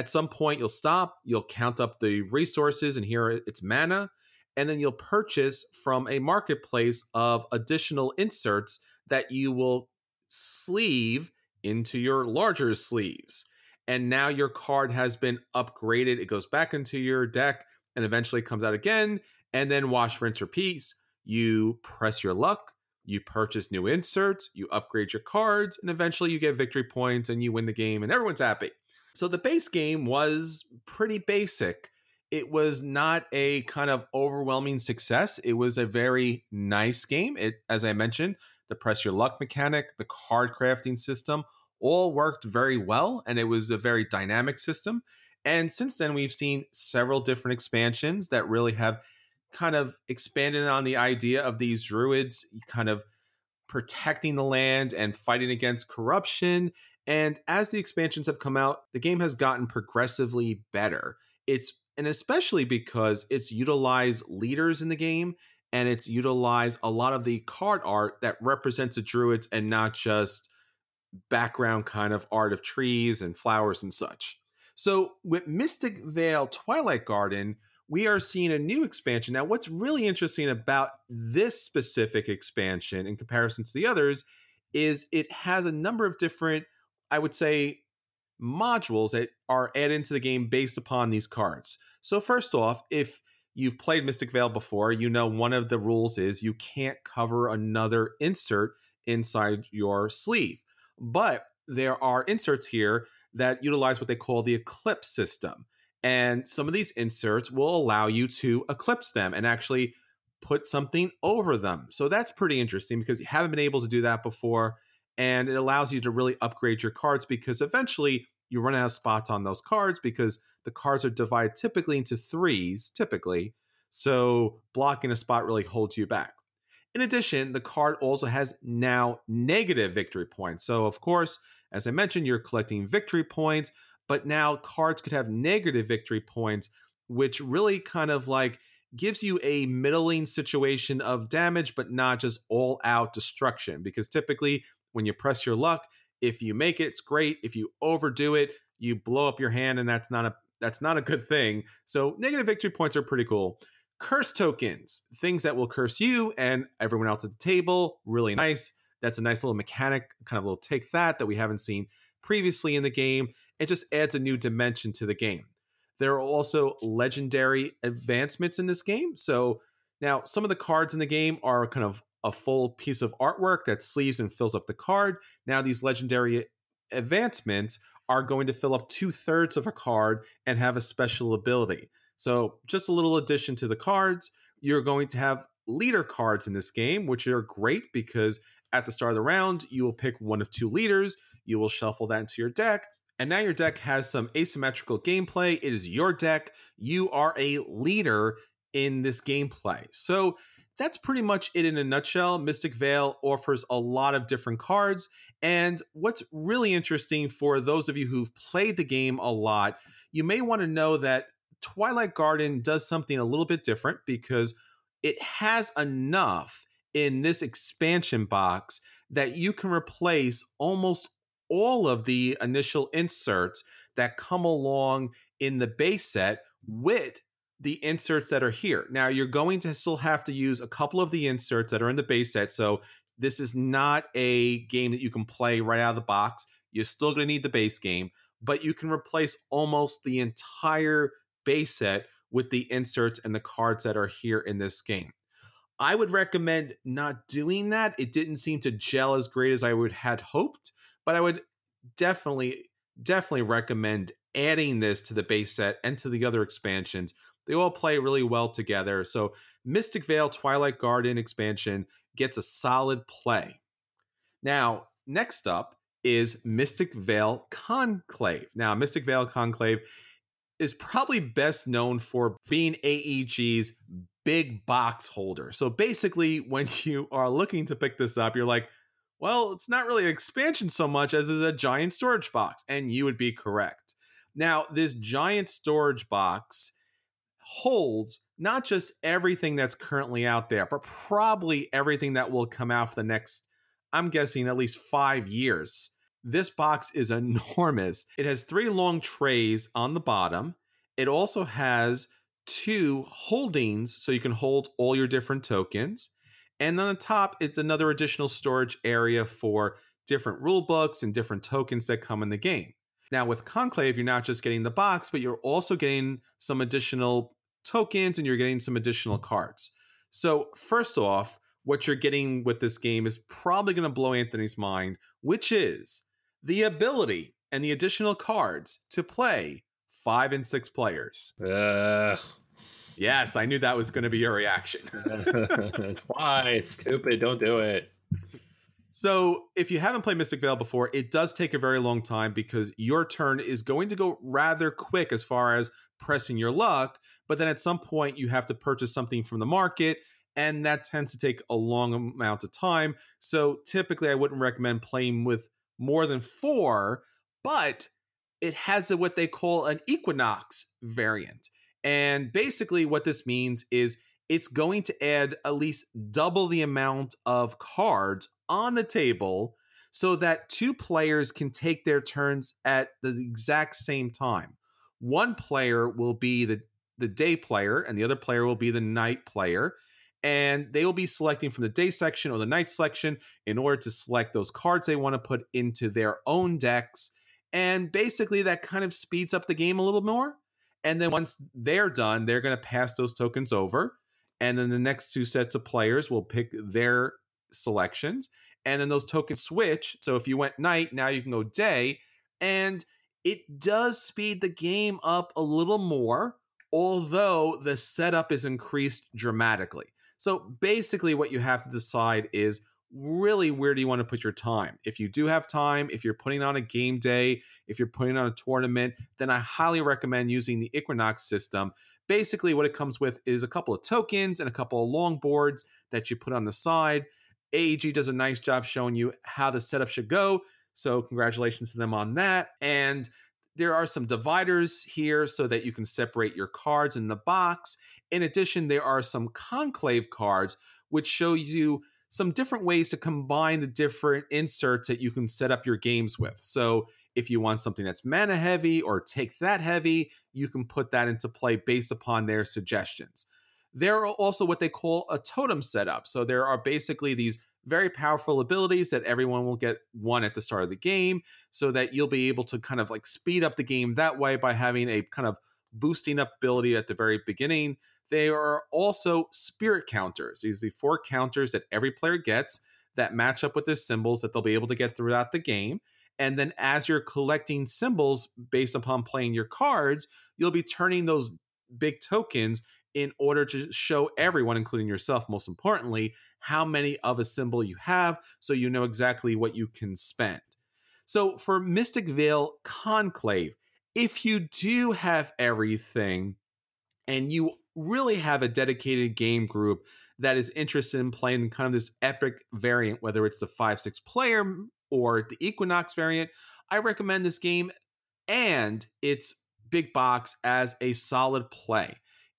At some point, you'll stop, you'll count up the resources, and here it's mana. And then you'll purchase from a marketplace of additional inserts that you will sleeve into your larger sleeves. And now your card has been upgraded. It goes back into your deck and eventually comes out again. And then wash, rinse, repeat. You press your luck, you purchase new inserts, you upgrade your cards, and eventually you get victory points and you win the game, and everyone's happy. So the base game was pretty basic. It was not a kind of overwhelming success. It was a very nice game. It, as I mentioned, the press your luck mechanic, the card crafting system, all worked very well, and it was a very dynamic system. And since then, we've seen several different expansions that really have kind of expanded on the idea of these druids kind of protecting the land and fighting against corruption and as the expansions have come out, the game has gotten progressively better. It's and especially because it's utilized leaders in the game and it's utilized a lot of the card art that represents the druids and not just background kind of art of trees and flowers and such. So with Mystic Vale Twilight Garden, we are seeing a new expansion. Now, what's really interesting about this specific expansion in comparison to the others is it has a number of different I would say, modules that are added into the game based upon these cards. So, first off, if you've played Mystic Vale before, you know one of the rules is you can't cover another insert inside your sleeve. But there are inserts here that utilize what they call the eclipse system. And some of these inserts will allow you to eclipse them and actually put something over them. So that's pretty interesting because you haven't been able to do that before and it allows you to really upgrade your cards because eventually you run out of spots on those cards because the cards are divided typically into threes, typically. So blocking a spot really holds you back. In addition, the card also has now negative victory points. So, of course, as I mentioned, you're collecting victory points, but now cards could have negative victory points, which really kind of like gives you a middling situation of damage, but not just all out destruction. Because typically, when you press your luck. If you make it, it's great. If you overdo it, you blow up your hand, and that's not a that's not a good thing. So negative victory points are pretty cool. Curse tokens, things that will curse you and everyone else at the table. Really nice. That's a nice little mechanic, kind of little take that that we haven't seen previously in the game. It just adds a new dimension to the game. There are also legendary advancements in this game. So now some of the cards in the game are kind of a full piece of artwork that sleeves and fills up the card. Now, these legendary advancements are going to fill up two thirds of a card and have a special ability. So, just a little addition to the cards. You're going to have leader cards in this game, which are great because at the start of the round, you will pick one of two leaders. You will shuffle that into your deck. And now your deck has some asymmetrical gameplay. It is your deck. You are a leader in this gameplay. So, that's pretty much it in a nutshell. Mystic Vale offers a lot of different cards. And what's really interesting for those of you who've played the game a lot, you may want to know that Twilight Garden does something a little bit different because it has enough in this expansion box that you can replace almost all of the initial inserts that come along in the base set with the inserts that are here. Now, you're going to still have to use a couple of the inserts that are in the base set. So, this is not a game that you can play right out of the box. You're still going to need the base game, but you can replace almost the entire base set with the inserts and the cards that are here in this game. I would recommend not doing that. It didn't seem to gel as great as I would had hoped, but I would definitely definitely recommend adding this to the base set and to the other expansions they all play really well together. So Mystic Vale Twilight Garden expansion gets a solid play. Now, next up is Mystic Vale Conclave. Now, Mystic Vale Conclave is probably best known for being AEG's big box holder. So basically, when you are looking to pick this up, you're like, well, it's not really an expansion so much as is a giant storage box. And you would be correct. Now, this giant storage box holds not just everything that's currently out there, but probably everything that will come out for the next, I'm guessing, at least five years. This box is enormous. It has three long trays on the bottom. It also has two holdings so you can hold all your different tokens. And on the top, it's another additional storage area for different rule books and different tokens that come in the game. Now, with Conclave, you're not just getting the box, but you're also getting some additional tokens and you're getting some additional cards. So, first off, what you're getting with this game is probably going to blow Anthony's mind, which is the ability and the additional cards to play five and six players. Ugh. Yes, I knew that was going to be your reaction. Why? It's stupid. Don't do it. So, if you haven't played Mystic Vale before, it does take a very long time because your turn is going to go rather quick as far as pressing your luck. But then at some point, you have to purchase something from the market, and that tends to take a long amount of time. So, typically, I wouldn't recommend playing with more than four, but it has what they call an Equinox variant. And basically, what this means is it's going to add at least double the amount of cards on the table so that two players can take their turns at the exact same time. One player will be the, the day player, and the other player will be the night player. And they will be selecting from the day section or the night section in order to select those cards they want to put into their own decks. And basically, that kind of speeds up the game a little more. And then once they're done, they're going to pass those tokens over. And then the next two sets of players will pick their selections. And then those tokens switch. So if you went night, now you can go day. And it does speed the game up a little more, although the setup is increased dramatically. So basically, what you have to decide is really where do you want to put your time? If you do have time, if you're putting on a game day, if you're putting on a tournament, then I highly recommend using the Equinox system. Basically, what it comes with is a couple of tokens and a couple of long boards that you put on the side. AEG does a nice job showing you how the setup should go. So, congratulations to them on that. And there are some dividers here so that you can separate your cards in the box. In addition, there are some conclave cards which show you some different ways to combine the different inserts that you can set up your games with. So if you want something that's mana heavy or take that heavy, you can put that into play based upon their suggestions. There are also what they call a totem setup. So there are basically these very powerful abilities that everyone will get one at the start of the game so that you'll be able to kind of like speed up the game that way by having a kind of boosting up ability at the very beginning they are also spirit counters. These are the four counters that every player gets that match up with their symbols that they'll be able to get throughout the game. And then as you're collecting symbols based upon playing your cards, you'll be turning those big tokens in order to show everyone, including yourself, most importantly, how many of a symbol you have so you know exactly what you can spend. So for Mystic Vale Conclave, if you do have everything and you really have a dedicated game group that is interested in playing kind of this epic variant, whether it's the 5 6 player or the Equinox variant, I recommend this game and its big box as a solid play.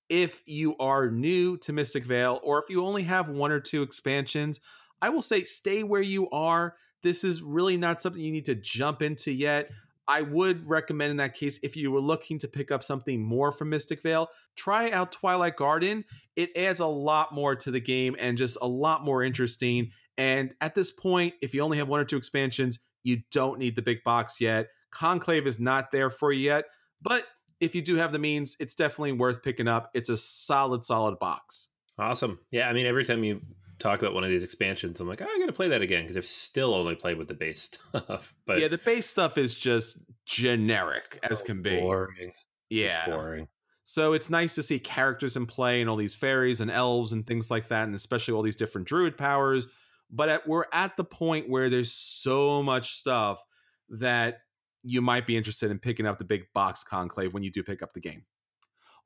If you are new to Mystic Vale or if you only have one or two expansions, I will say stay where you are. This is really not something you need to jump into yet. I would recommend in that case if you were looking to pick up something more from Mystic Vale, try out Twilight Garden. It adds a lot more to the game and just a lot more interesting. And at this point, if you only have one or two expansions, you don't need the big box yet. Conclave is not there for you yet, but if you do have the means, it's definitely worth picking up. It's a solid, solid box. Awesome. Yeah, I mean, every time you talk about one of these expansions, I'm like, oh, I got to play that again because I've still only played with the base stuff. But yeah, the base stuff is just generic so as can be. Boring. Yeah, It's boring. So it's nice to see characters in play and all these fairies and elves and things like that, and especially all these different druid powers. But at, we're at the point where there's so much stuff that you might be interested in picking up the big box conclave when you do pick up the game.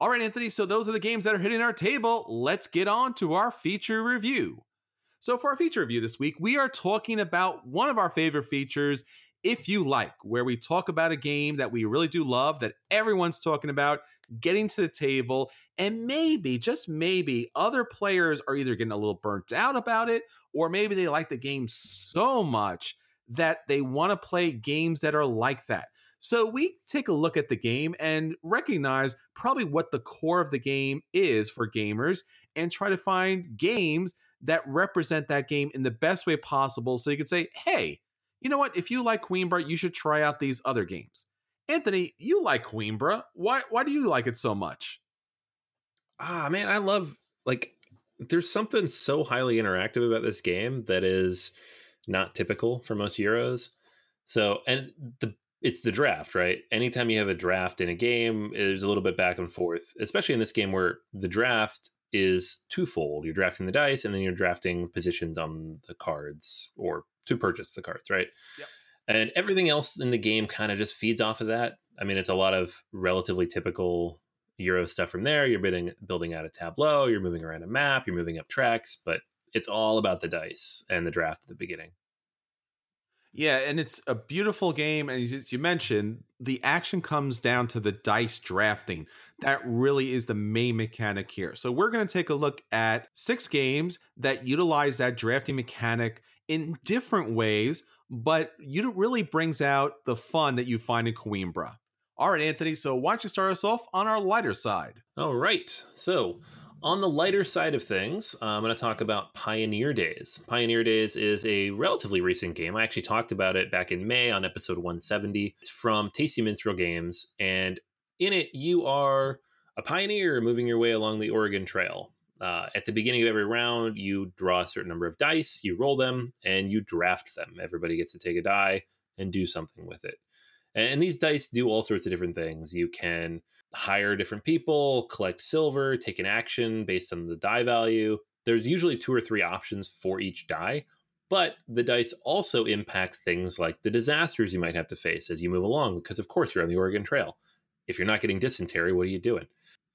All right, Anthony, so those are the games that are hitting our table. Let's get on to our feature review. So, for our feature review this week, we are talking about one of our favorite features, If You Like, where we talk about a game that we really do love, that everyone's talking about, getting to the table, and maybe, just maybe, other players are either getting a little burnt out about it, or maybe they like the game so much that they want to play games that are like that. So we take a look at the game and recognize probably what the core of the game is for gamers and try to find games that represent that game in the best way possible so you can say, hey, you know what? If you like Coimbra, you should try out these other games. Anthony, you like Coimbra. Why why do you like it so much? Ah, man, I love like there's something so highly interactive about this game that is not typical for most Euros. So, and the it's the draft, right? Anytime you have a draft in a game, there's a little bit back and forth, especially in this game where the draft is twofold. You're drafting the dice and then you're drafting positions on the cards or to purchase the cards, right? Yep. And everything else in the game kind of just feeds off of that. I mean, it's a lot of relatively typical Euro stuff from there. You're building building out a tableau, you're moving around a map, you're moving up tracks, but it's all about the dice and the draft at the beginning. Yeah, and it's a beautiful game. And as you mentioned, the action comes down to the dice drafting. That really is the main mechanic here. So, we're going to take a look at six games that utilize that drafting mechanic in different ways, but you really brings out the fun that you find in Coimbra. All right, Anthony. So, why don't you start us off on our lighter side? All right. So, on the lighter side of things, uh, I'm going to talk about Pioneer Days. Pioneer Days is a relatively recent game. I actually talked about it back in May on episode 170. It's from Tasty Minstrel Games, and in it, you are a pioneer moving your way along the Oregon Trail. Uh, at the beginning of every round, you draw a certain number of dice, you roll them, and you draft them. Everybody gets to take a die and do something with it. And these dice do all sorts of different things. You can hire different people, collect silver, take an action based on the die value. There's usually two or three options for each die, but the dice also impact things like the disasters you might have to face as you move along, because of course you're on the Oregon Trail. If you're not getting dysentery, what are you doing?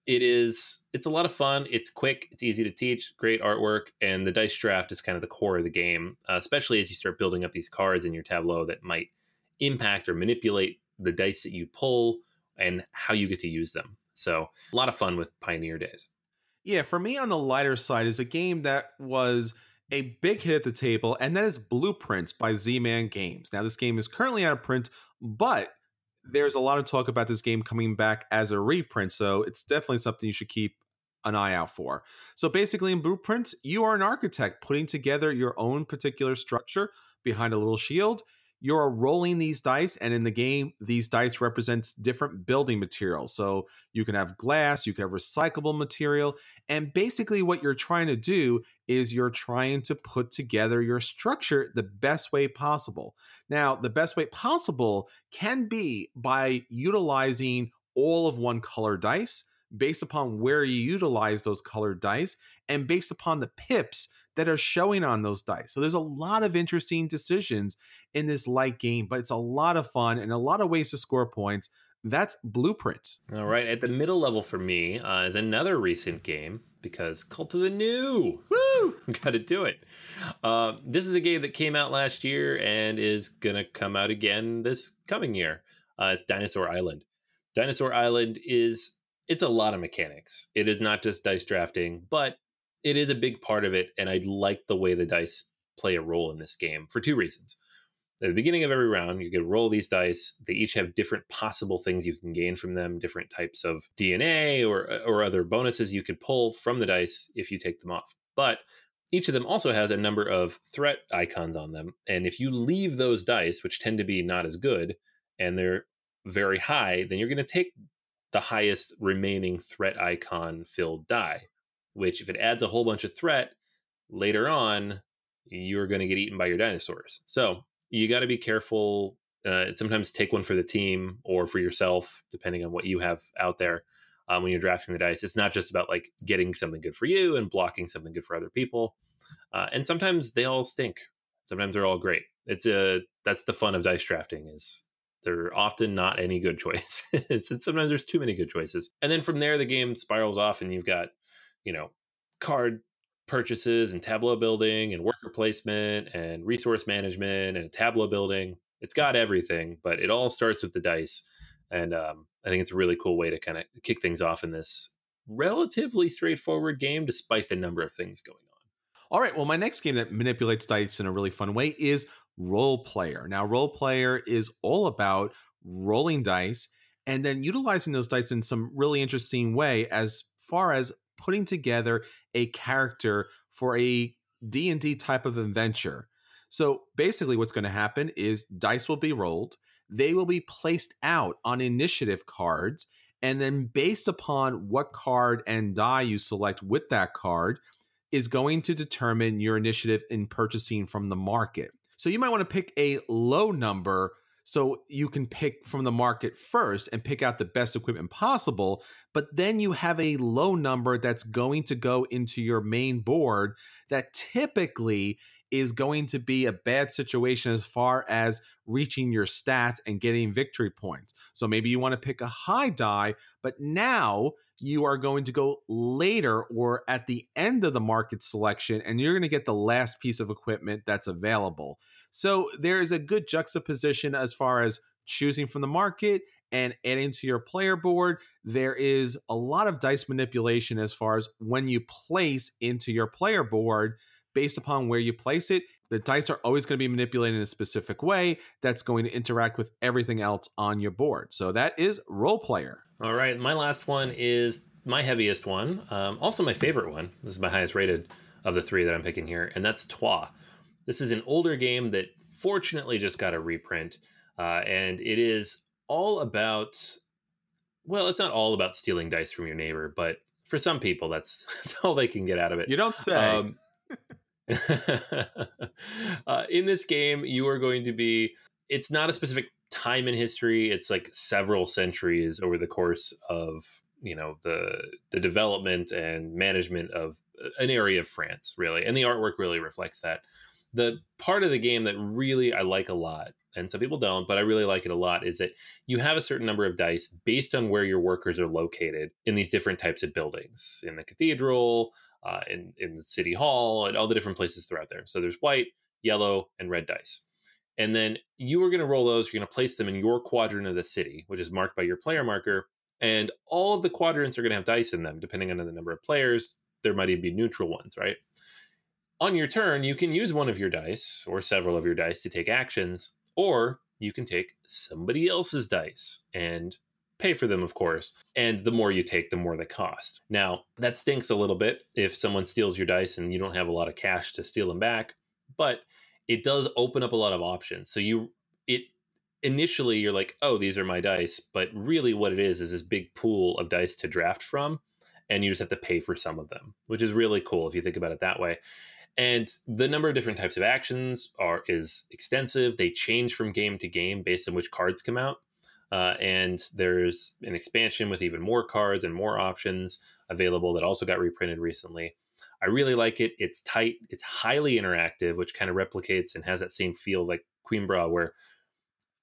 It is it's a lot of fun. It's quick, it's easy to teach, great artwork, and the dice draft is kind of the core of the game, uh, especially as you start building up these cards in your tableau that might impact or manipulate the dice that you pull and how you get to use them. So, a lot of fun with Pioneer Days. Yeah, for me on the lighter side is a game that was a big hit at the table, and that is Blueprints by Z Man Games. Now, this game is currently out of print, but there's a lot of talk about this game coming back as a reprint, so it's definitely something you should keep an eye out for. So, basically, in Blueprints, you are an architect putting together your own particular structure behind a little shield you're rolling these dice and in the game these dice represents different building materials. So you can have glass you can have recyclable material and basically what you're trying to do is you're trying to put together your structure the best way possible. Now the best way possible can be by utilizing all of one color dice based upon where you utilize those colored dice and based upon the pips that are showing on those dice. So there's a lot of interesting decisions in this light game, but it's a lot of fun and a lot of ways to score points. That's Blueprint. All right. At the middle level for me uh, is another recent game because Cult of the New. Woo! Got to do it. Uh, this is a game that came out last year and is going to come out again this coming year. Uh, it's Dinosaur Island. Dinosaur Island is it's a lot of mechanics. It is not just dice drafting, but it is a big part of it, and I like the way the dice play a role in this game for two reasons. At the beginning of every round, you can roll these dice. They each have different possible things you can gain from them, different types of DNA or uh, or other bonuses you could pull from the dice if you take them off. But each of them also has a number of threat icons on them, and if you leave those dice, which tend to be not as good, and they're very high, then you're going to take the highest remaining threat icon filled die which if it adds a whole bunch of threat later on, you're going to get eaten by your dinosaurs. So you got to be careful. Uh, sometimes take one for the team or for yourself, depending on what you have out there um, when you're drafting the dice. It's not just about like getting something good for you and blocking something good for other people. Uh, and sometimes they all stink. Sometimes they're all great. It's a that's the fun of dice drafting is They're often not any good choices. sometimes there's too many good choices. And then from there, the game spirals off, and you've got, you know, card purchases and tableau building and worker placement and resource management and tableau building. It's got everything, but it all starts with the dice. And um, I think it's a really cool way to kind of kick things off in this relatively straightforward game, despite the number of things going on. All right. Well, my next game that manipulates dice in a really fun way is Roll Player. Now, Roll Player is all about rolling dice and then utilizing those dice in some really interesting way as far as putting together a character for a D&D type of adventure. So basically what's going to happen is dice will be rolled, they will be placed out on initiative cards and then based upon what card and die you select with that card is going to determine your initiative in purchasing from the market. So you might want to pick a low number so you can pick from the market first and pick out the best equipment possible. But then you have a low number that's going to go into your main board that typically is going to be a bad situation as far as reaching your stats and getting victory points. So maybe you want to pick a high die, but now you are going to go later or at the end of the market selection and you're going to get the last piece of equipment that's available. So there is a good juxtaposition as far as choosing from the market and adding to your player board. There is a lot of dice manipulation as far as when you place into your player board based upon where you place it. The dice are always going to be manipulated in a specific way that's going to interact with everything else on your board. So that is Roll Player. All right. My last one is my heaviest one, um, also my favorite one. This is my highest rated of the three that I'm picking here, and that's Troyes. This is an older game that fortunately just got a reprint, uh, and it is all about. Well, it's not all about stealing dice from your neighbor, but for some people, that's that's all they can get out of it. You don't say. Um, uh, in this game, you are going to be. It's not a specific time in history. It's like several centuries over the course of you know the the development and management of an area of France, really, and the artwork really reflects that. The part of the game that really I like a lot, and some people don't, but I really like it a lot, is that you have a certain number of dice based on where your workers are located in these different types of buildings, in the cathedral, uh, in in the city hall, and all the different places throughout there. So there's white, yellow, and red dice. And then you are going to roll those. You're going to place them in your quadrant of the city, which is marked by your player marker. And all of the quadrants are going to have dice in them, depending on the number of players. There might even be neutral ones, right? On your turn, you can use one of your dice or several of your dice to take actions, or you can take somebody else's dice and pay for them, of course. And the more you take, the more they cost. Now, that stinks a little bit if someone steals your dice and you don't have a lot of cash to steal them back, but it does open up a lot of options. So you, it, initially you're like, oh, these are my dice. But really what it is is this big pool of dice to draft from. And you just have to pay for some of them, which is really cool if you think about it that way. And the number of different types of actions are is extensive. They change from game to game based on which cards come out. Uh, and there's an expansion with even more cards and more options available that also got reprinted recently. I really like it. It's tight, it's highly interactive, which kind of replicates and has that same feel like Coimbra, where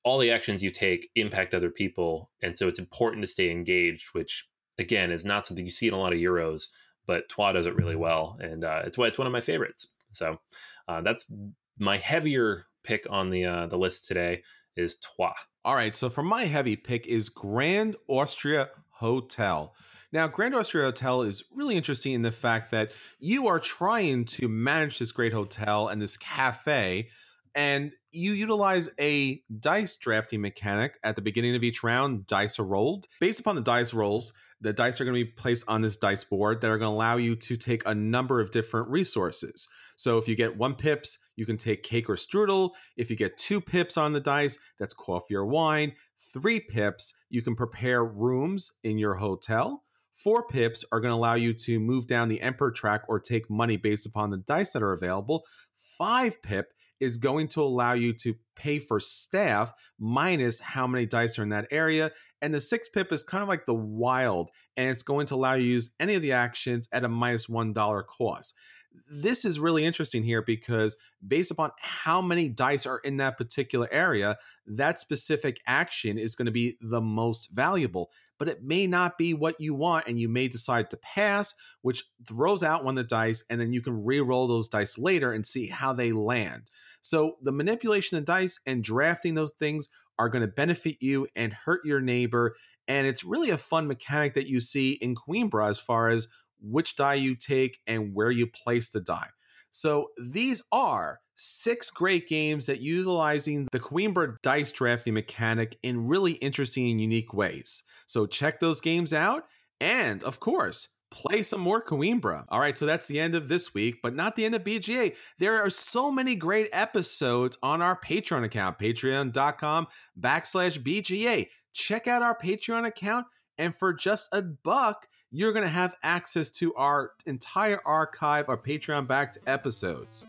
all the actions you take impact other people. And so it's important to stay engaged, which again is not something you see in a lot of Euros, but Troyes does it really well. And uh, it's it's one of my favorites. So uh, that's my heavier pick on the uh, the list today is Troyes. All right, so for my heavy pick is Grand Austria Hotel. Now, Grand Austria Hotel is really interesting in the fact that you are trying to manage this great hotel and this cafe, and you utilize a dice drafting mechanic at the beginning of each round. Dice are rolled. Based upon the dice rolls, the dice are going to be placed on this dice board that are going to allow you to take a number of different resources. So if you get one pips, you can take cake or strudel. If you get two pips on the dice, that's coffee or wine. Three pips, you can prepare rooms in your hotel. Four pips are going to allow you to move down the emperor track or take money based upon the dice that are available. Five pip is going to allow you to pay for staff minus how many dice are in that area. And the six pip is kind of like the wild, and it's going to allow you to use any of the actions at a minus one dollar cost. this is really interesting here because based upon how many dice are in that particular area, that specific action is going to be the most valuable. But it may not be what you want, and you may decide to pass, which throws out one of the dice, and then you can re roll those dice later and see how they land. So, the manipulation of dice and drafting those things are going to benefit you and hurt your neighbor. And it's really a fun mechanic that you see in Coimbra as far as which die you take, and where you place the die. So these are six great games that utilizing the Coimbra dice drafting mechanic in really interesting and unique ways. So check those games out, and of course, play some more Coimbra. All right, so that's the end of this week, but not the end of BGA. There are so many great episodes on our Patreon account, patreon.com backslash BGA. Check out our Patreon account, and for just a buck, you're going to have access to our entire archive, our Patreon backed episodes.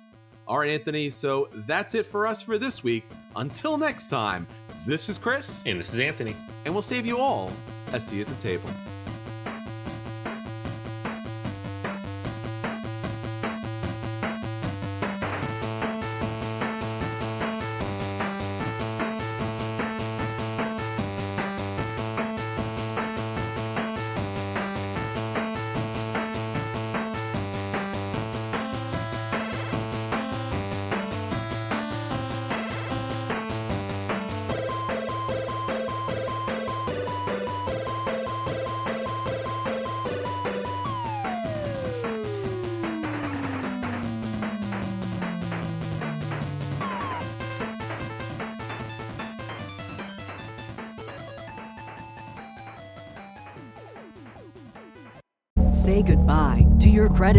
All right, Anthony, so that's it for us for this week. Until next time, this is Chris. And this is Anthony. And we'll save you all a seat at the table.